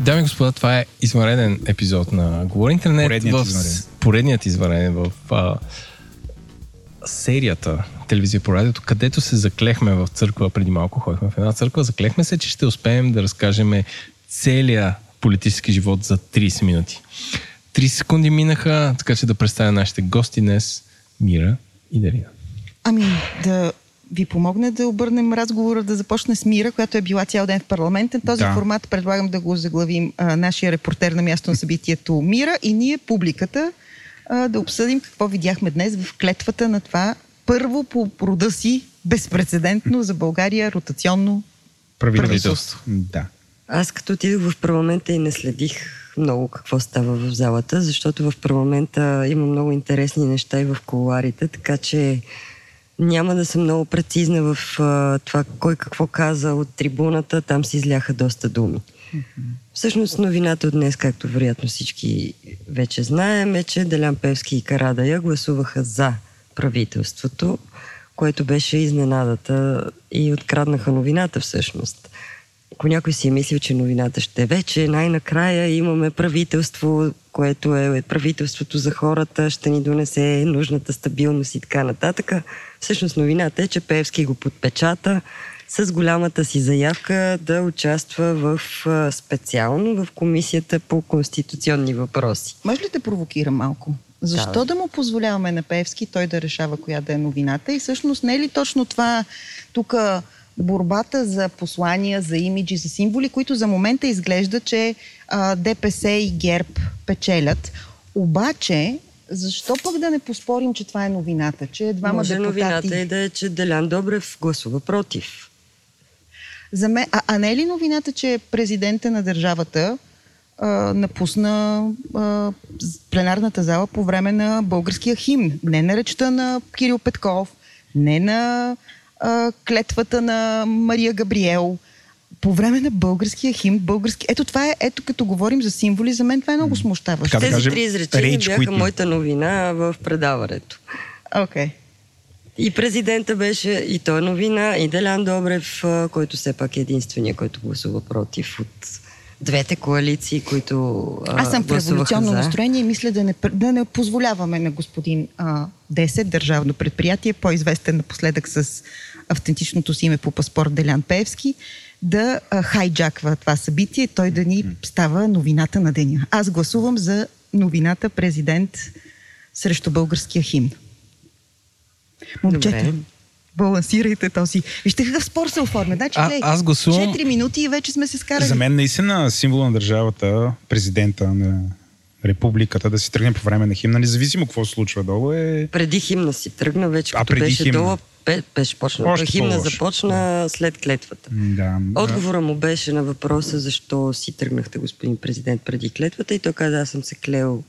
Дами и господа, това е извънреден епизод на Говори Интернет. Поредният в... извънреден. Поредният извънреден в а, серията телевизия по радиото, където се заклехме в църква, преди малко ходихме в една църква, заклехме се, че ще успеем да разкажем целия политически живот за 30 минути. 30 секунди минаха, така че да представя нашите гости днес, Мира и Дарина. Ами, да ви помогне да обърнем разговора, да започне с Мира, която е била цял ден в парламента. Този Да. формат предлагам да го заглавим а, нашия репортер на място на събитието Мира и ние, публиката, а, да обсъдим какво видяхме днес в клетвата на това първо по рода си, безпредседентно за България ротационно Правителство. Да. Аз като отидох в парламента и не следих много какво става в залата, защото в парламента има много интересни неща и в колуарите, така че няма да съм много прецизна в а, това кой какво каза от трибуната, там се изляха доста думи. Всъщност новината от днес, както вероятно всички вече знаем, е, че Делян Певски и Карадая гласуваха за правителството, което беше изненадата и откраднаха новината всъщност. Ако някой си е мислил, че новината ще е вече, най-накрая имаме правителство, което е правителството за хората, ще ни донесе нужната стабилност и така нататък. Всъщност новината е, че Певски го подпечата с голямата си заявка да участва в специално в комисията по конституционни въпроси. Може ли да провокира малко? Защо Да. да му позволяваме на Певски той да решава коя да е новината? И всъщност не е ли точно това тук борбата за послания, за имиджи, за символи, които за момента изглежда, че а, ДПС и ГЕРБ печелят. Обаче, защо пък да не поспорим, че това е новината? Че двама Може депутати... новината е да е, че Делян Добрев гласува против. За мен, а, а не е ли новината, че президента на държавата а, напусна а, пленарната зала по време на българския химн? Не на речта на Кирил Петков, не на а, клетвата на Мария Габриел. По време на българския химн, български... Ето това е, ето като говорим за символи, за мен това е много смущаващо. Тези кажем, три изречения бяха quit. моята новина в предаването. Окей. Okay. И президента беше, и той е новина, и Делян Добрев, който все пак е единствения, който гласува против от двете коалиции, които а, Аз съм в революционно за. настроение и мисля да не, да не позволяваме на господин а, 10, държавно предприятие, по-известен напоследък с автентичното си име по паспорт Делян Пеевски, да хайджаква това събитие, той да ни става новината на деня. Аз гласувам за новината президент срещу българския химн. Момчета, Добре. балансирайте този. Вижте какъв спор се оформя. Значи, А- гледай, аз гласувам- 4 минути и вече сме се скарали. За мен наистина символа на държавата, президента на републиката, да си тръгне по време на химна, независимо какво се случва долу, е... Преди химна си тръгна, вече А, като преди беше химна. долу, пе- беше почнал. Още химна по-лошо. започна след клетвата. Да, да. Отговора му беше на въпроса защо си тръгнахте, господин президент, преди клетвата и той каза, аз съм се клел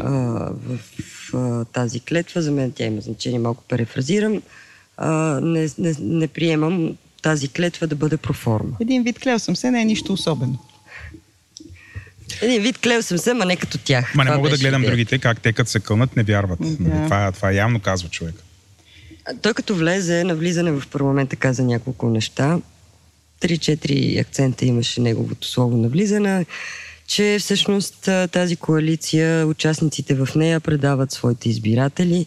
а, в, в а, тази клетва, за мен тя има значение, малко перефразирам, а, не, не, не приемам тази клетва да бъде проформа. Един вид клел съм се, не е нищо особено. Един вид клел съм се, ма не като тях. Ма не мога да гледам идеята. другите, как те като се кълнат, не вярват. Да. Нали, Това, това явно казва човек. Той като влезе на влизане в парламента каза няколко неща. Три-четири акцента имаше неговото слово на влизане, че всъщност тази коалиция, участниците в нея предават своите избиратели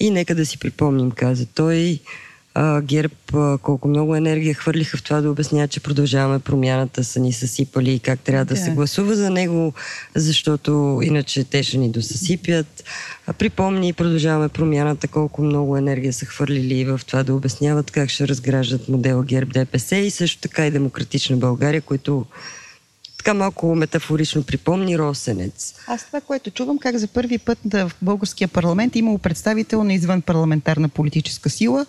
и нека да си припомним, каза той, а, ГЕРБ а, колко много енергия хвърлиха в това да обясняват, че продължаваме промяната, са ни съсипали и как трябва да, Да. се гласува за него, защото иначе те ще ни досъсипят. А, Припомни и продължаваме промяната, колко много енергия са хвърлили в това да обясняват как ще разграждат модела ГЕРБ ДПС и също така и Демократична България, които така малко метафорично припомни Росенец. Аз това, което чувам, как за първи път в българския парламент е имало представител на извън парламентарна политическа сила,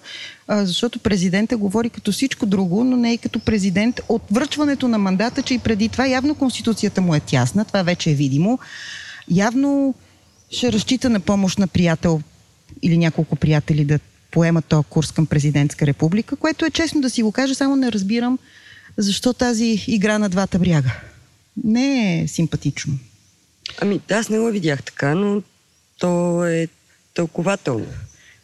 защото президента говори като всичко друго, но не и като президент от връчването на мандата, че и преди това явно конституцията му е тясна, това вече е видимо. Явно ще разчита на помощ на приятел или няколко приятели да поемат този курс към президентска република, което е честно да си го кажа, само не разбирам защо тази игра на двата бряга. Не е симпатично. Ами, аз не го видях така, но то е тълкователно.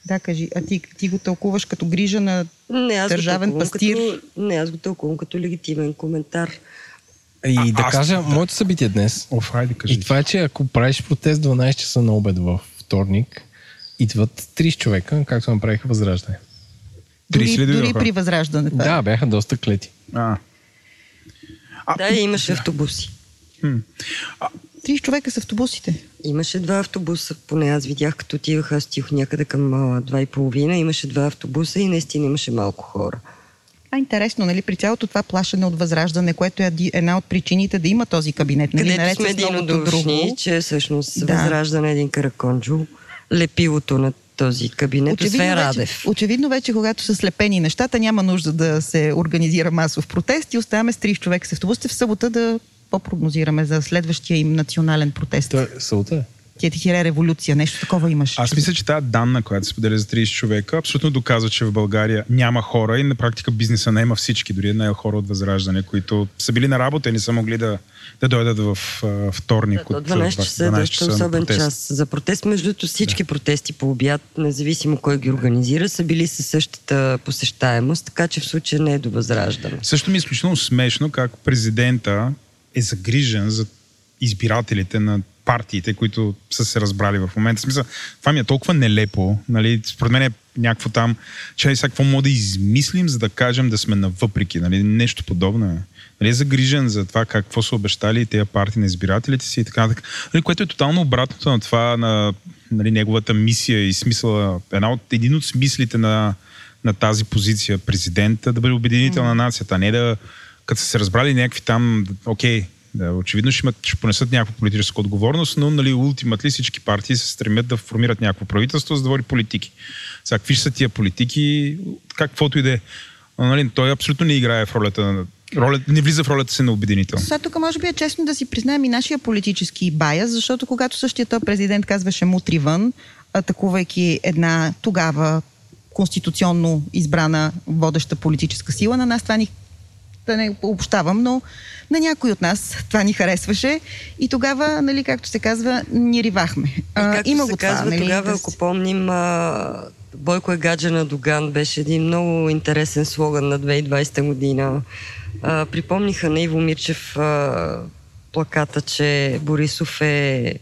Да, кажи, а ти, ти го тълкуваш като грижа на Не, аз Държавен пастир. Като, не, аз го тълкувам като легитимен коментар. И А, да аз- кажа, да. моето събитие днес Оф, хайде, кажи. И това е, че ако правиш протест 12 часа на обед във вторник, идват 30 човека, както направиха Възраждане. 30 ли Дори, дори при възраждане. това е. Да, бяха доста клети. А, Да, и имаше автобуси. 30 човека с автобусите. Имаше два автобуса, поне аз видях, като отивах, аз отидох някъде към а, два и половина, имаше два автобуса и наистина имаше малко хора. А, интересно, нали, при цялото това плашене от възраждане, което е една от причините да има този кабинет. Нали, Където наред сме единодушни, друго. че всъщност Да. да. възраждане един караконджо, лепилото на този кабинет, освен вече, Радев. очевидно вече, когато са слепени нещата, няма нужда да се организира масов протест и оставаме с 30 човека с автобусите в събота да по-прогнозираме за следващия им национален протест. Той сълта е. Тия ти хире революция, нещо такова имаш. Аз мисля, че тази данна, която се споделя за 30 човека, абсолютно доказва, че в България няма хора и на практика бизнеса не има всички, дори не е хора от Възраждане, които са били на работа и не са могли да, да дойдат в а, вторник Да, от до 12 часа е 12 доста особен протест. час за протест. Между другото, всички протести по обяд, независимо кой ги организира, са били със същата посещаемост, така че в случая не е до възраждане. Също ми е изключително смешно как президента е загрижен за избирателите на партиите, които са се разбрали в момента. В Смисъл, това ми е толкова нелепо. Нали? Според мен е някакво там, че сега какво мога да измислим, за да кажем да сме навъпреки. Нали? Нещо подобно е. Нали? Е загрижен за това какво са обещали тези партии на избирателите си и така нататък. Нали? Което е тотално обратното на това, на нали, неговата мисия и смисъла. Една от, един от смислите на, на тази позиция президента да бъде обединител на нацията, а не да като са се разбрали някакви там, окей, да, очевидно ще, имат, ще понесат някаква политическа отговорност, но нали, ултиматли всички партии се стремят да формират някакво правителство, за да води политики. Сега, какви са тия политики, каквото и да е. Нали, той абсолютно не играе в ролята на роля, не влиза в ролята си на обединител. Сега тук може би е честно да си признаем и нашия политически баяс, защото когато същия този президент казваше мутри вън, атакувайки една тогава конституционно избрана водеща политическа сила, на нас това ни да не обобщавам, но на някой от нас това ни харесваше и тогава, нали, както се казва, ни ривахме. И А, както има се го казва, това, нали, тогава, да ако помним, а, Бойко е гаджа на Доган беше един много интересен слоган на 2020 година. А, припомниха на Иво Мирчев а, плаката, че Борисов е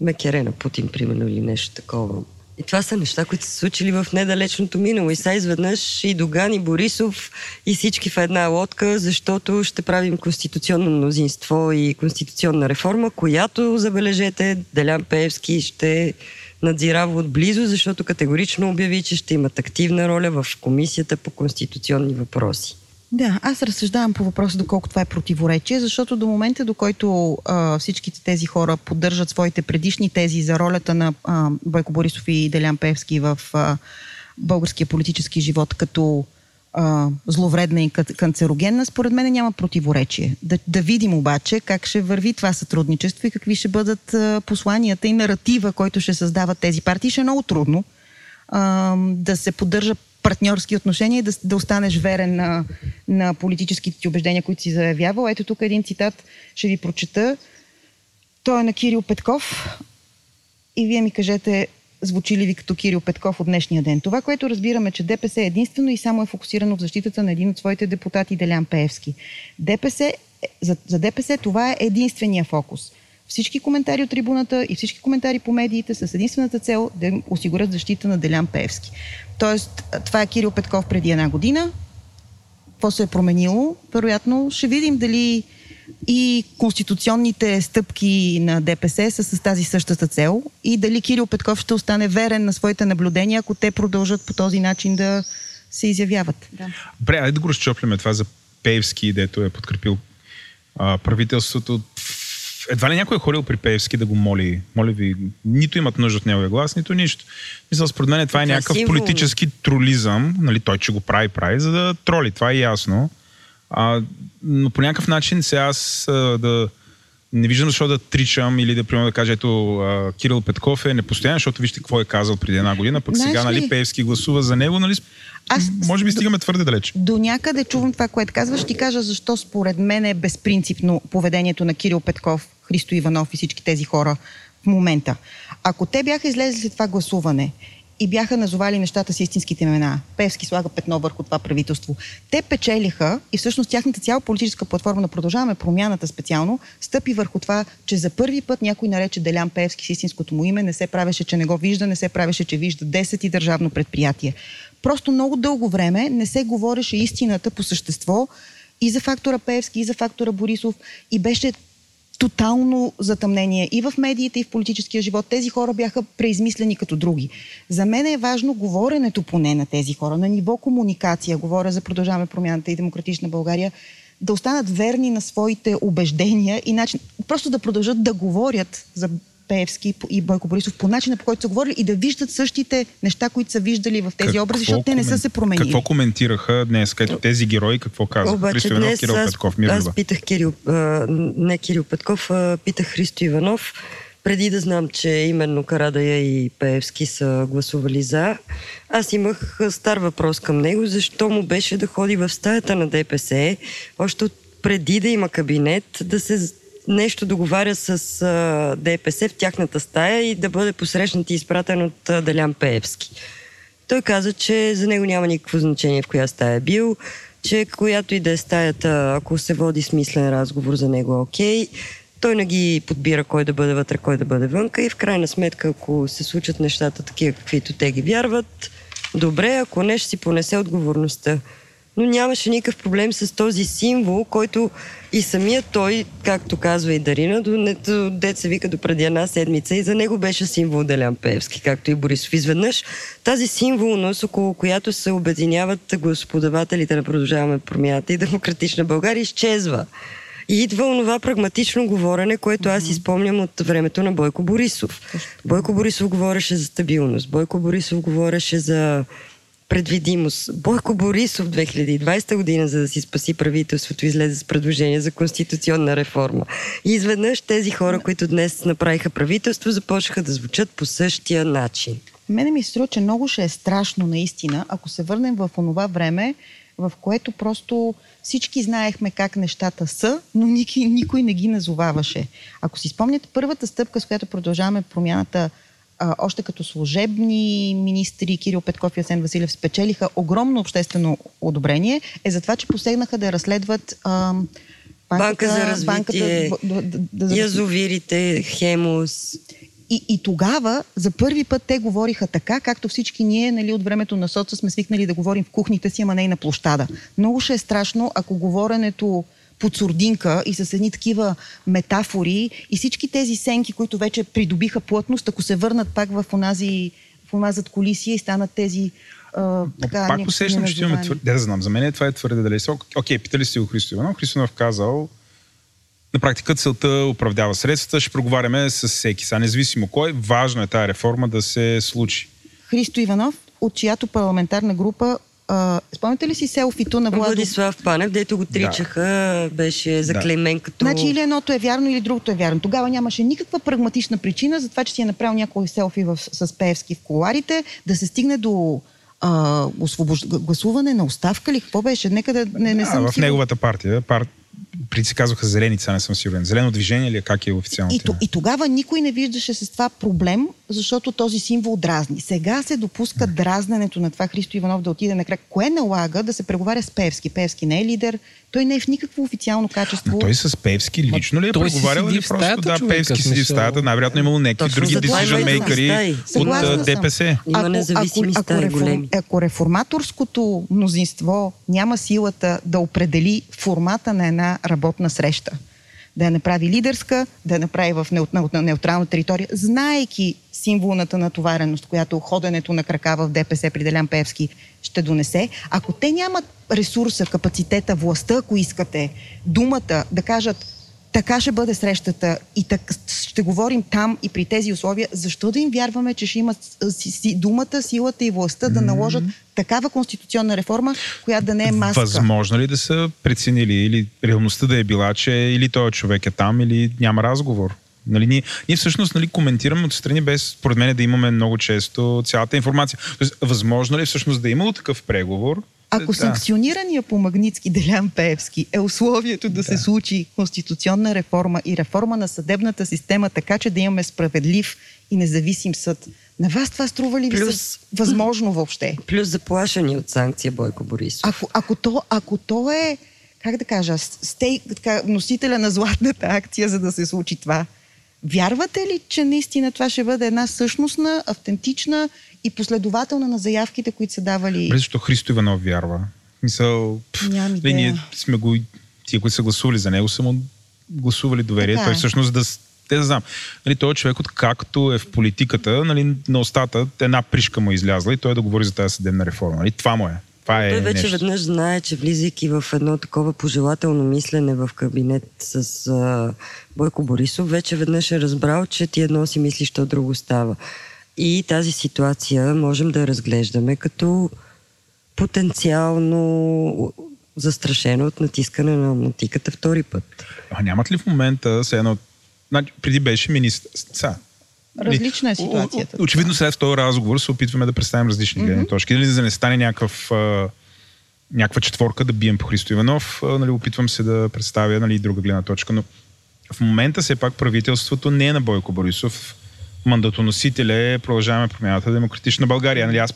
мекере на Путин, примерно, или нещо такова. И това са неща, които са случили в недалечното минало. И сега изведнъж и Доган, и Борисов, и всички в една лодка, защото ще правим конституционно мнозинство и конституционна реформа, която, забележете, Делян Пеевски ще надзирава отблизо, защото категорично обяви, че ще имат активна роля в комисията по конституционни въпроси. Да, аз разсъждавам по въпроса доколко това е противоречие, защото до момента, до който а, всичките тези хора поддържат своите предишни тези за ролята на а, Бойко Борисов и Делян Певски в а, българския политически живот като а, зловредна и кан- канцерогенна, според мен няма противоречие. Да, да видим обаче как ще върви това сътрудничество и какви ще бъдат а, посланията и наратива, който ще създават тези партии. Ще е много трудно а, да се поддържа партньорски отношения и да, да останеш верен на, на политическите ти убеждения, които си заявявал. Ето тук един цитат, ще ви прочета. Той е на Кирил Петков и вие ми кажете, звучи ли ви като Кирил Петков от днешния ден. Това, което разбираме, че ДПС е единствено и само е фокусирано в защитата на един от своите депутати, Делян Пеевски. ДПС, е- за, за ДПС това е единствения фокус. Всички коментари от трибуната и всички коментари по медиите с единствената цел да им осигурят защита на Делян Пеевски. Тоест, това е Кирил Петков преди една година. Какво се е променило? Вероятно ще видим дали и конституционните стъпки на ДПС са с тази същата цел и дали Кирил Петков ще остане верен на своите наблюдения, ако те продължат по този начин да се изявяват. Да. Добре, айде да го разчопляме това за Пеевски, дето е подкрепил а, правителството. Едва ли някой е ходил при Пеевски да го моли? Моля ви, нито имат нужда от неговия глас, нито нищо. Мисля, според мен това е Това е някакъв политически тролизъм, нали, той, че го прави, прави, за да троли, това е ясно. А, но по някакъв начин сега аз а, да не виждам защо да тричам или да примерно да кажа, ето а, Кирил Петков е непостоянен, защото вижте какво е казал преди една година, пък Знаеш сега нали, ли- Пеевски гласува за него, нали, Аз- може би стигаме твърде далеч. До някъде чувам това, което казваш. Ти кажа защо според мен е безпринципно поведението на Кирил Петков, Христо Иванов и всички тези хора в момента. Ако те бяха излезли след това гласуване и бяха назовали нещата с истинските имена. Певски слага петно върху това правителство. Те печелиха и всъщност тяхната цяла политическа платформа на Продължаваме промяната специално стъпи върху това, че за първи път някой нарече Делян Певски с истинското му име, не се правеше, че не го вижда, не се правеше, че вижда 10 и държавно предприятие. Просто много дълго време не се говореше истината по същество и за фактора Певски, и за фактора Борисов и беше тотално затъмнение и в медиите, и в политическия живот. Тези хора бяха преизмислени като други. За мен е важно говоренето поне на тези хора, на ниво комуникация, говоря за Продължаваме промяната и Демократична България, да останат верни на своите убеждения и начин, просто да продължат да говорят за Пеевски и Бойко Борисов по начина, по който са говорили и да виждат същите неща, които са виждали в тези какво образи, защото те не са се променили. Какво коментираха днес, като тези герои, какво казаха? Обаче Христо Иванов, днес Кирил аз, Петков, аз питах Кирил, а, не Кирил Петков, а, питах Христо Иванов, преди да знам, че именно Карадая и Пеевски са гласували за, аз имах стар въпрос към него, защо му беше да ходи в стаята на ДПС, още преди да има кабинет, да се нещо договаря с а, ДПС в тяхната стая и да бъде посрещнат и изпратен от а, Делян Пеевски. Той каза, че за него няма никакво значение в коя стая е бил, че която и да е стаята, ако се води смислен разговор за него, е окей. Той не ги подбира кой да бъде вътре, кой да бъде вънка и в крайна сметка, ако се случат нещата такива, каквито те ги вярват, добре, ако не, ще си понесе отговорността но нямаше никакъв проблем с този символ, който и самия той, както казва и Дарина, до, деца вика до преди една седмица и за него беше символ Делян Певски, както и Борисов. Изведнъж тази символност, около която се обединяват господавателите на Продължаваме промяната и Демократична България, изчезва. И идва онова прагматично говорене, което аз изпомням от времето на Бойко Борисов. Бойко Борисов говореше за стабилност. Бойко Борисов говореше за предвидимост. Бойко Борисов 2020 година, за да си спаси правителството, излезе с предложение за конституционна реформа. И изведнъж тези хора, които днес направиха правителство, започнаха да звучат по същия начин. Мене ми струва, че много ще е страшно наистина, ако се върнем в онова време, в което просто всички знаехме как нещата са, но никой, никой не ги назоваваше. Ако си спомняте, първата стъпка, с която продължаваме промяната а, още като служебни министри Кирил Петков и Асен Василев спечелиха огромно обществено одобрение, е за това, че посегнаха да разследват а, банката, Банка за развитие, банката, да, да, да, язовирите, Хемус. И, и тогава за първи път те говориха така, както всички ние нали, от времето на соца сме свикнали да говорим в кухните си, ама не и на площада. Много ще е страшно, ако говоренето под сурдинка и с едни такива метафори и всички тези сенки, които вече придобиха плътност, ако се върнат пак в онази в оназад колисия и станат тези а, така, Пак усещам, че имаме твърде... Да, знам, за мен е това е твърде далеч. Окей, питали сте го Христо Иванов. Христо Иванов казал, на практика целта оправдава средствата, ще проговаряме с всеки. Са независимо кой, важно е тази реформа да се случи. Христо Иванов, от чиято парламентарна група а, спомняте ли си селфито на Владо? Владислав Панев, дето го тричаха, да. беше заклеймен да. като... Значи или едното е вярно, или другото е вярно. Тогава нямаше никаква прагматична причина за това, че си е направил някой селфи в, с Пеевски в коларите, да се стигне до а, освобож... гласуване на оставка ли? Какво беше? Нека да не, не да, съм в сигур... неговата партия, пар преди се казваха зеленица, не съм сигурен. Зелено движение ли е, как е официално? И, и тогава никой не виждаше с това проблем, защото този символ дразни. Сега се допуска дразненето на това Христо Иванов да отиде накрая. Кое налага да се преговаря с Певски? Певски не е лидер, той не е в никакво официално качество. Но той с Певски лично ли е преговарял или просто да, Певски седи в стаята? Най-вероятно имало някакви други decision мейкъри от ДПС. Независими ако, ако, реформ, ако реформаторското мнозинство няма силата да определи формата на една работна среща, да я направи лидерска, да я направи в неутрална територия, знаейки символната натовареност, която ходенето на крака в ДПС при Делян Певски ще донесе. Ако те нямат ресурса, капацитета, властта, ако искате, думата да кажат така ще бъде срещата и так, ще говорим там и при тези условия, защо да им вярваме, че ще имат си, думата, силата и властта да наложат такава конституционна реформа, която да не е маска? Възможно ли да са преценили или реалността да е била, че или този човек е там, или няма разговор? Нали, ние, ние всъщност нали, коментираме отстрани без, според мен, да имаме много често цялата информация. Тоест, възможно ли всъщност да е имало такъв преговор, ако да. санкционирания по Магницки Делян Пеевски е условието да, да се случи конституционна реформа и реформа на съдебната система, така че да имаме справедлив и независим съд, На вас това струва ли ви Плюс- се възможно въобще? Плюс заплашени от санкция Бойко Борисов. Ако, ако, то, ако то е, как да кажа, стей, така, носителя на златната акция, за да се случи това, вярвате ли, че наистина това ще бъде една същностна, автентична и последователна на заявките, които са давали? Добре, защо Христо Иванов вярва? Мисъл, пф, Нямам нали, ние сме го, тия, които са гласували за него, са му гласували доверие. Така Той е. всъщност да, те да знам. Нали, той е човек, от както е в политиката, нали, на устата една пришка му е излязла и той да говори за тази съдебна реформа. Нали, това му е. Това е Той вече нещо. веднъж знае, че влизайки в едно такова пожелателно мислене в кабинет с а, Бойко Борисов, вече веднъж е разбрал, че ти едно си мислиш, то друго става. И тази ситуация можем да я разглеждаме като потенциално застрашено от натискане на мотиката втори път. А нямат ли в момента се едно... Значи, преди беше министър. Различна е ситуацията. Очевидно след този разговор се опитваме да представим различни гледни точки. Дали за да не стане някакъв, а, някаква четворка да бием по Христо Иванов, а, нали, опитвам се да представя нали, друга гледна точка. Но в момента все пак правителството не е на Бойко Борисов. Мандатоносител е Продължаваме промяната Демократична България. Нали, аз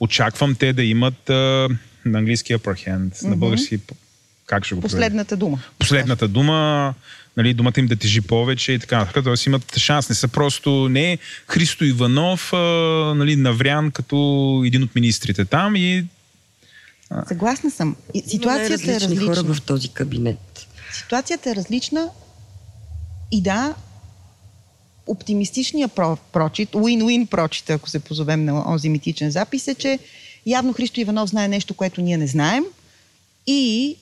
очаквам те да имат а, на английски upper hand, на български как ще го? Последната дума. последната дума, нали, думата им да тежи повече и така нататък. Тоест имат шанс. Не са просто не Христо Иванов, а, нали, наврян като един от министрите там и Съгласна съм. И ситуацията е различна. хора в този кабинет. Ситуацията е различна и да, оптимистичният про- прочит, win-win прочит, ако се позовем на онзи митичен запис, е, че явно Христо Иванов знае нещо, което ние не знаем и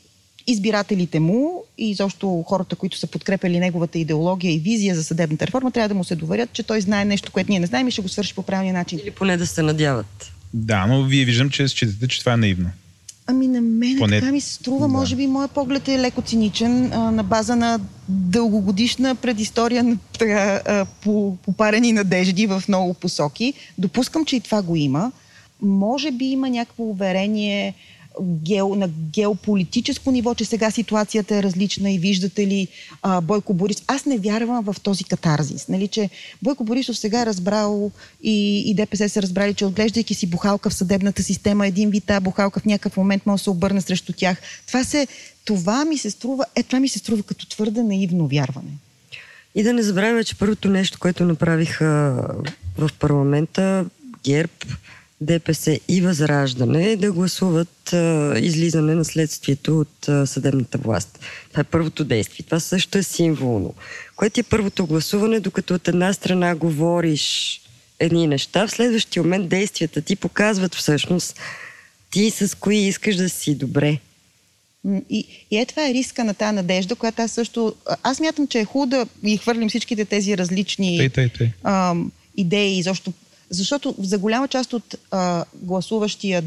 избирателите му и изобщо хората, които са подкрепили неговата идеология и визия за съдебната реформа, трябва да му се доверят, че той знае нещо, което ние не знаем и ще го свърши по правилния начин. Или поне да се надяват. да, но вие виждам, че считате, че това е наивно. Ами на мен Поне- така ми се струва, да. може би моят поглед е леко циничен а, на база на дългогодишна предистория на така, а, по, попарени надежди в много посоки. Допускам, че и това го има. Може би има някакво уверение гео, на геополитическо ниво, че сега ситуацията е различна и виждате ли а, Бойко Борисов. Аз не вярвам в този катарзис. Нали, че Бойко Борисов сега е разбрал и, и ДПС са разбрали, че отглеждайки си бухалка в съдебната система, един вид тази бухалка в някакъв момент може да се обърне срещу тях. Това, се, това ми се струва, е, това ми се струва като твърде наивно вярване. И да не забравяме, че първото нещо, което направиха в парламента ГЕРБ, ДПС и Възраждане да гласуват а, излизане на следствието от а, съдебната власт. Това е първото действие. Това също е символно. Което е първото гласуване, докато от една страна говориш едни неща, в следващия момент действията ти показват всъщност ти с кои искаш да си добре. И, и е това е риска на тази надежда, която аз също... Аз мятам, че е хубаво да ги хвърлим всичките тези различни Тъй, тъй, тъй. ам, идеи, защото, защото за голяма част от а, гласуващия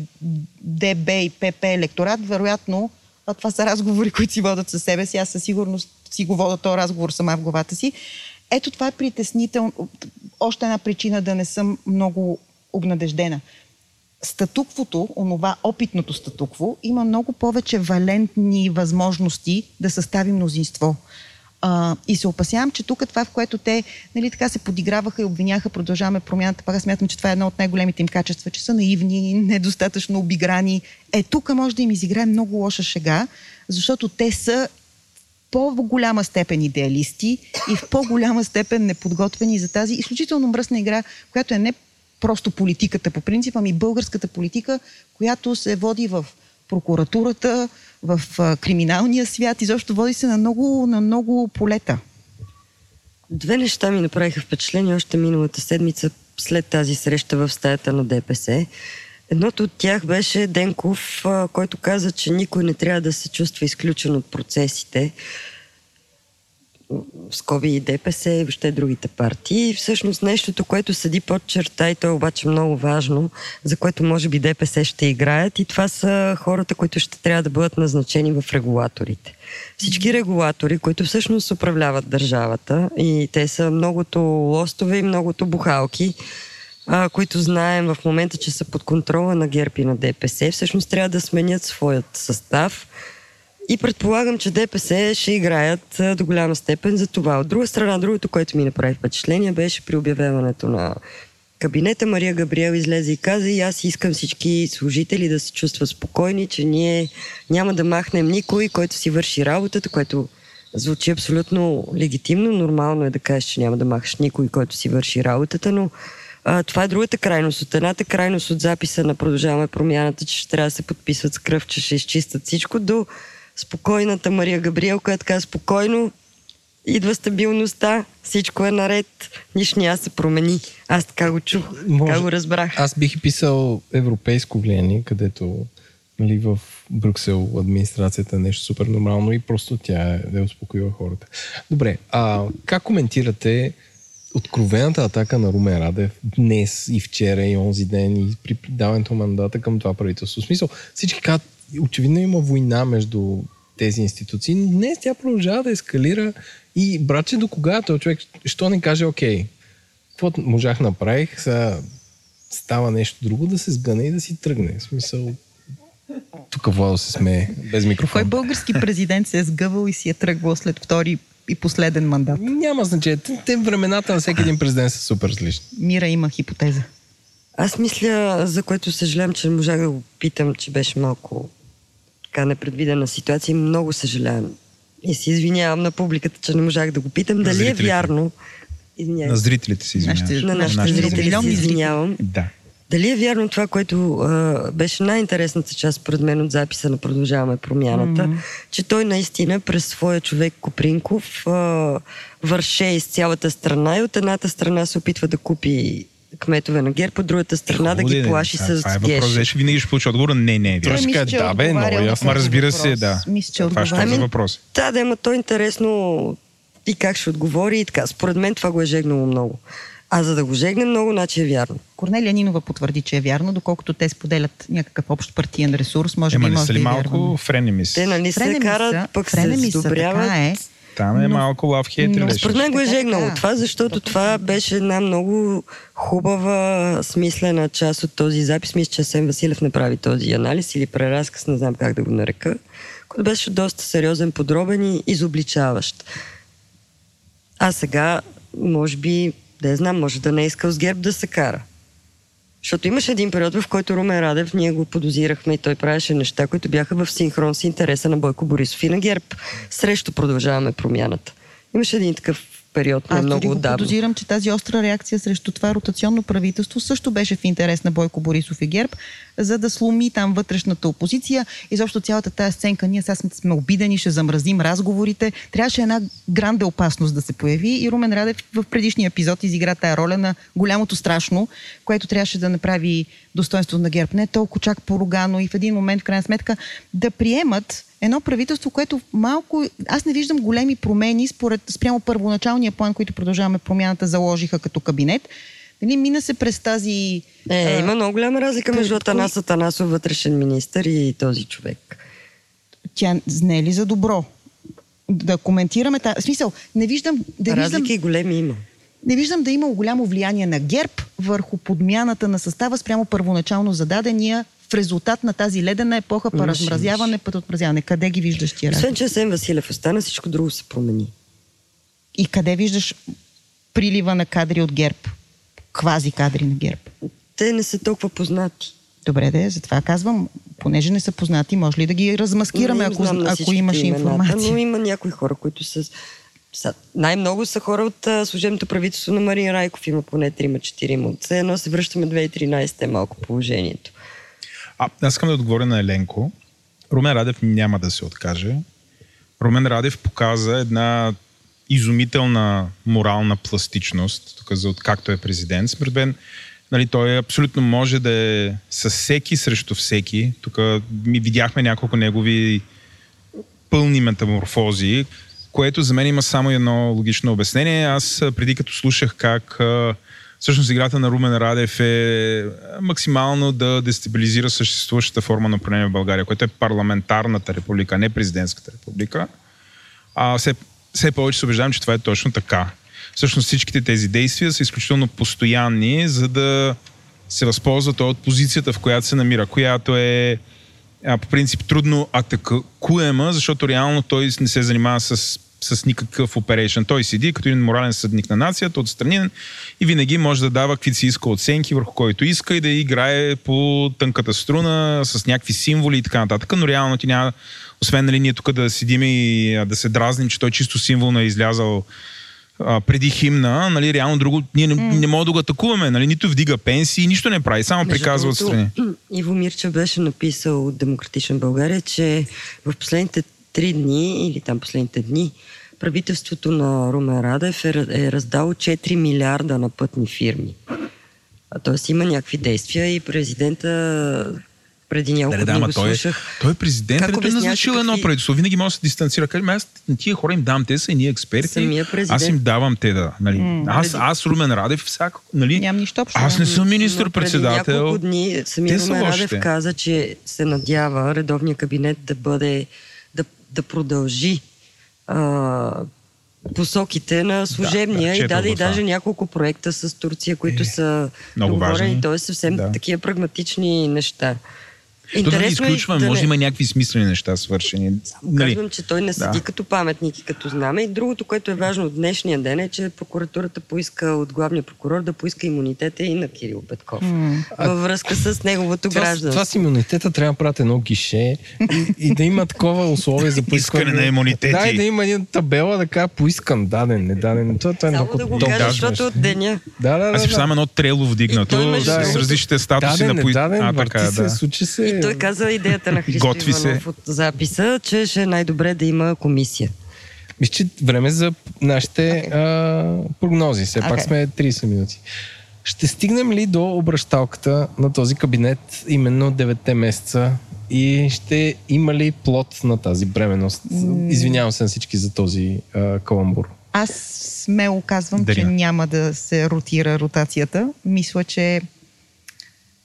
ДБ и ПП електорат, вероятно, а това са разговори, които си водят със себе си. Аз със сигурност си го вода този разговор сама в главата си. Ето това е притеснително. Още една причина да не съм много обнадеждена. Статуквото, онова опитното статукво, има много повече валентни възможности да състави мнозинство. А, и се опасявам, че тук това, в което те нали, така се подиграваха и обвиняха, продължаваме промяната, пак смятам, че това е едно от най-големите им качества, че са наивни, недостатъчно обиграни. Е, тук може да им изиграе много лоша шега, защото те са по-голяма степен идеалисти и в по-голяма степен неподготвени за тази изключително мръсна игра, която е не просто политиката по принцип, ами българската политика, която се води в прокуратурата, в криминалния свят, изобщо води се на много, на много полета. Две неща ми направиха впечатление още миналата седмица след тази среща в стаята на ДПС. Едното от тях беше Денков, който каза, че никой не трябва да се чувства изключен от процесите. Скоби и ДПС и въобще другите партии. И всъщност нещото, което седи под черта и то е обаче много важно, за което може би ДПС ще играят и това са хората, които ще трябва да бъдат назначени в регулаторите. Всички регулатори, които всъщност управляват държавата и те са многото лостове и многото бухалки, а, които знаем в момента, че са под контрола на ГЕРБ и на ДПС, всъщност трябва да сменят своят състав. И предполагам, че ДПС ще играят до голяма степен за това. От друга страна, другото, което ми направи впечатление, беше при обявяването на кабинета Мария Габриел излезе и каза и аз искам всички служители да се чувстват спокойни, че ние няма да махнем никой, който си върши работата, което звучи абсолютно легитимно. Нормално е да кажеш, че няма да махаш никой, който си върши работата, но а, това е другата крайност. От едната крайност от записа на Продължаваме промяната, че ще трябва да се подписват с кръв, че ще изчистят всичко, до спокойната Мария Габриел, която каза спокойно, идва стабилността, всичко е наред, нищо няма се промени. Аз така го чух, Може... така го разбрах. Аз бих писал европейско влияние, където нали, в Брюксел администрацията е нещо супер нормално и просто тя е, е успокоила хората. Добре, а как коментирате откровената атака на Румен Радев днес и вчера и онзи ден и при даването мандата към това правителство? В смисъл, всички казват, очевидно има война между тези институции. Днес тя продължава да ескалира и братче до кога този човек, що не каже, окей, какво можах направих, сега става нещо друго, да се сгъне и да си тръгне. В смисъл, тук Владо се смее без микрофон. Кой български президент се е сгъвал и си е тръгвал след втори и последен мандат? Няма значение. Те времената на всеки един президент са супер различни. Мира има хипотеза. Аз мисля, за което съжалявам, че не можах да го питам, че беше малко така непредвидена ситуация и много съжалявам. И се извинявам на публиката, че не можах да го питам. На дали е вярно? Извинявам. На зрителите си извинявам. На нашите зрители си извинявам. Да. Дали е вярно това, което а, беше най-интересната част, пред мен, от записа на Продължаваме промяната, mm-hmm. че той наистина през своя човек Копринков а, върше из цялата страна и от едната страна се опитва да купи кметове на ГЕРБ, от другата страна да ги плаши с Това е въпрос, беше винаги ще получи отговора. Не, не, Той ще каже, да, бе, много ясно. Разбира се, да. Мисля, че това ще е ами, въпрос. Да, да, ама то е интересно и как ще отговори и така. Според мен това го е жегнало много. А за да го жегне много, значи е вярно. Корнелия Нинова потвърди, че е вярно, доколкото те споделят някакъв общ партиен ресурс, може Ема би може са да ли е малко вярно. френеми Те нали се карат, пък се така е. Там е Но- малко но или Според мен го е жегнало така. това, защото това беше една много хубава, смислена част от този запис. Мисля, че Асен Василев направи този анализ или преразказ, не знам как да го нарека, който беше доста сериозен, подробен и изобличаващ. А сега, може би, да я знам, може да не е искал с ГЕРБ да се кара. Защото имаше един период, в който Румен Радев, ние го подозирахме и той правеше неща, които бяха в синхрон с интереса на Бойко Борисов и на ГЕРБ. Срещу продължаваме промяната. Имаше един такъв период, не Аз много отдавна. подозирам, че тази остра реакция срещу това ротационно правителство също беше в интерес на Бойко Борисов и ГЕРБ, за да сломи там вътрешната опозиция. И защо цялата тази сценка, ние сега сме, сме обидени, ще замразим разговорите. Трябваше една гранде опасност да се появи и Румен Радев в предишния епизод изигра тая роля на голямото страшно, което трябваше да направи достоинство на ГЕРБ. Не толкова чак поругано и в един момент, в крайна сметка, да приемат едно правителство, което малко... Аз не виждам големи промени според спрямо първоначалния план, който продължаваме промяната заложиха като кабинет. Нали, мина се през тази... Е, а, има много голяма разлика между Атанас Атанасов, вътрешен министр и този човек. Тя не е ли за добро? Да коментираме тази... В смисъл, не виждам... Да виждам, Разлики големи има. не виждам да има голямо влияние на ГЕРБ върху подмяната на състава спрямо първоначално зададения в резултат на тази ледена епоха, по Имаше, размразяване, път отмразяване. Къде ги виждаш тия Освен, че Асен Василев остана, всичко друго се промени. И къде виждаш прилива на кадри от ГЕРБ? Квази кадри на ГЕРБ. Те не са толкова познати. Добре, де, затова казвам, понеже не са познати, може ли да ги размаскираме, ако, ако имаш имената, информация? Но има някои хора, които са... са най-много са хора от а, служебното правителство на Марин Райков. Има поне 3-4. От все едно се връщаме 2013 е малко положението. А, аз искам да отговоря на Еленко. Румен Радев няма да се откаже. Румен Радев показа една изумителна морална пластичност, тук за от както е президент. Според мен, нали, той абсолютно може да е със всеки срещу всеки. Тук ми видяхме няколко негови пълни метаморфози, което за мен има само едно логично обяснение. Аз преди като слушах как всъщност играта на Румен Радев е а, максимално да дестабилизира съществуващата форма на управление в България, което е парламентарната република, не президентската република. А все, все повече се убеждавам, че това е точно така. Всъщност всичките тези действия са изключително постоянни, за да се възползва той от позицията, в която се намира, която е по принцип трудно атакуема, защото реално той не се занимава с с никакъв оперейшн. Той седи като един морален съдник на нацията, отстранен и винаги може да дава каквито си иска оценки върху който иска и да играе по тънката струна с някакви символи и така нататък, но реално ти няма, освен нали, ние тук да седим и да се дразним, че той чисто символно е излязал а, преди химна, нали, реално друго, ние не, mm. не можем да го атакуваме, нали, нито вдига пенсии, нищо не прави, само приказва отстрани. Иво Мирча беше написал от Демократична България, че в последните три дни или там последните дни правителството на Румен Радев е, е раздало 4 милиарда на пътни фирми. Тоест има някакви действия и президента преди няколко да, дни го той, е- слушах. Той е президент, който е назначил едно какви... правителство. Винаги може да се дистанцира. Каже, аз на тия хора им дам, те са и ние експерти. Аз им давам те да. Нали. Mm, аз, аз, Румен Радев, всяко. Нали, Нямам нищо общо. Аз не съм министр-председател. Преди няколко дни самия Румен Радев каза, че се надява редовния кабинет да бъде да, продължи а, посоките на служебния да, и даде и даже няколко проекта с Турция, които е, са договорени. Т.е. съвсем да. такива прагматични неща. Интересно да не изключваме, да може да има някакви смислени неща свършени. Само нали? казвам, че той не седи да. като паметник и като знаме. И другото, което е важно от днешния ден е, че прокуратурата поиска от главния прокурор да поиска имунитета и на Кирил Петков. Mm. Във връзка с неговото това, гражданство. Това с имунитета трябва да правят едно гише и, и да има такова условие за поискане. Искане на имунитети. Да, и да има една табела да кажа поискан, даден, не даден. Това, това е Само да го кажа, защото от деня. Да, да, да, Аз си да. едно трело вдигнато да, с различните статуси даден, на поискане. Даден, а, така, да. се, случи се той каза идеята на Христо Готви Иванов се. от записа, че ще е най-добре да има комисия. Мисля, че време за нашите okay. а, прогнози. Все okay. пак сме 30 минути. Ще стигнем ли до обращалката на този кабинет именно 9 месеца и ще има ли плод на тази бременност? Извинявам се на всички за този а, каламбур. Аз смело казвам, Дарина. че няма да се ротира ротацията. Мисля, че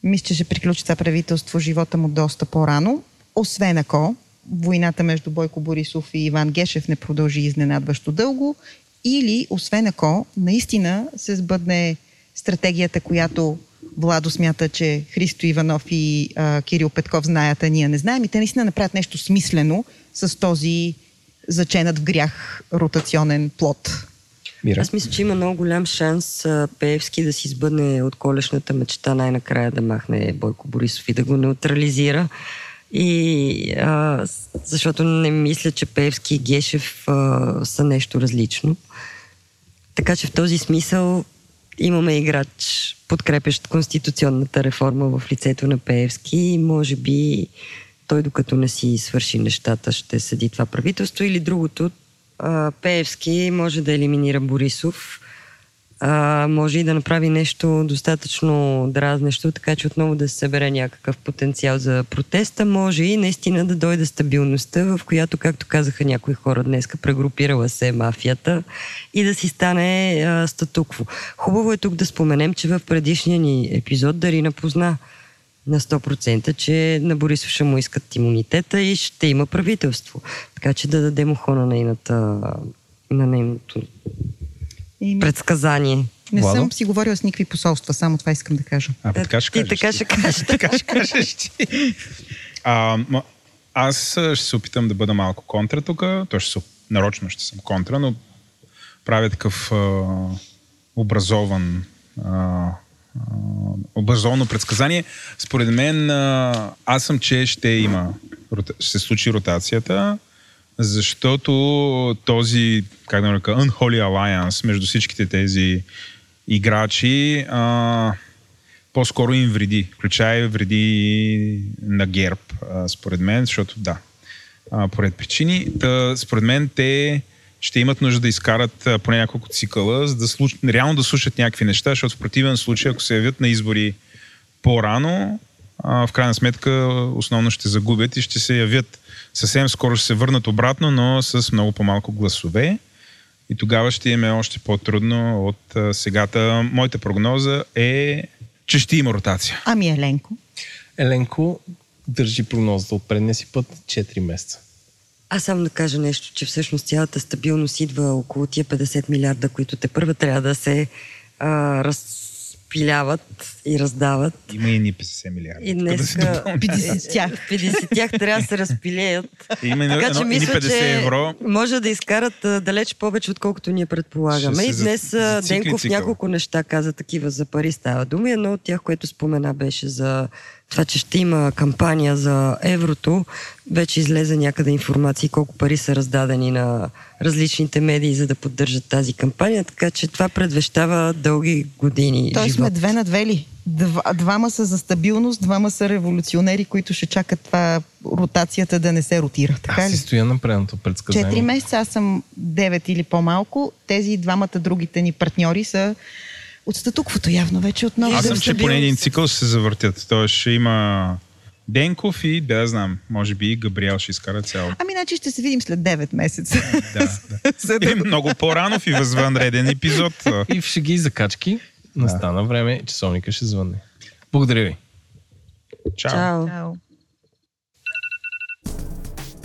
мисля, че ще приключи това правителство живота му доста по-рано, освен ако войната между Бойко Борисов и Иван Гешев не продължи изненадващо дълго, или освен ако наистина се сбъдне стратегията, която Владо смята, че Христо Иванов и а, Кирил Петков знаят, а ние не знаем и те наистина направят нещо смислено с този заченат в грях ротационен плод. Мира. Аз мисля, че има много голям шанс Пеевски да си избъдне от колешната мечта най-накрая да махне Бойко Борисов и да го неутрализира. И а, защото не мисля, че Пеевски и Гешев а, са нещо различно. Така че в този смисъл имаме играч, подкрепящ конституционната реформа в лицето на Пеевски и може би той докато не си свърши нещата ще съди това правителство или другото, а, Пеевски може да елиминира Борисов, а, може и да направи нещо достатъчно дразнещо, така че отново да се събере някакъв потенциал за протеста, може и наистина да дойде стабилността, в която, както казаха някои хора днес, прегрупирала се мафията и да си стане а, статукво. Хубаво е тук да споменем, че в предишния ни епизод Дарина позна на 100%, че на Борисов ще му искат имунитета и ще има правителство. Така че да дадем ухо на нейната на нейното и... предсказание. Не Владо? съм си говорила с никакви посолства, само това искам да кажа. А, така ще ти така ще кажеш. така ще кажеш ти. А, аз ще се опитам да бъда малко контра тук. То ще се, нарочно ще съм контра, но правя такъв а, образован а, образовано предсказание. Според мен аз съм, че ще има, ще се случи ротацията, защото този, как да нарека, Unholy Alliance между всичките тези играчи а, по-скоро им вреди. Включая вреди на ГЕРБ, а, според мен, защото да, а, поред причини. Та, според мен те ще имат нужда да изкарат а, поне няколко цикъла, за да слуш... реално да слушат някакви неща, защото в противен случай, ако се явят на избори по-рано, а, в крайна сметка основно ще загубят и ще се явят съвсем скоро ще се върнат обратно, но с много по-малко гласове. И тогава ще им е още по-трудно от а, сегата. Моята прогноза е, че ще има ротация. Ами Еленко? Еленко държи прогнозата от предния си път 4 месеца. Аз само да кажа нещо, че всъщност цялата стабилност идва около тия 50 милиарда, които те първа трябва да се а, раз, разпиляват и раздават. Има и ни 50 милиарда. И да днес се допълни. 50 тях. 50 тях трябва да се разпилеят. Има и Така едно, че мисля, 50 че евро. може да изкарат а, далеч повече, отколкото ние предполагаме. Ще И днес за- а, зацикли Денков цикъл. няколко неща каза такива за пари става дума. Едно от тях, което спомена, беше за това, че ще има кампания за еврото. Вече излезе някъде информации колко пари са раздадени на различните медии, за да поддържат тази кампания. Така че това предвещава дълги години Той живот. сме две на две ли? Два, двама са за стабилност, двама са революционери, които ще чакат това ротацията да не се ротира. Така Аз ли? си стоя на предното предсказание. Четири месеца, аз съм 9 или по-малко. Тези двамата другите ни партньори са от статуквото явно вече отново. Аз съм, че поне един цикъл ще се завъртят. Тоест ще има Денков и, да знам, може би и Габриел ще изкара цяло. Ами, значи ще се видим след 9 месеца. Да, да. Или много по-рано в извънреден епизод. И в шеги и закачки настана време, часовника ще звънне. Благодаря ви. Чао. Чао.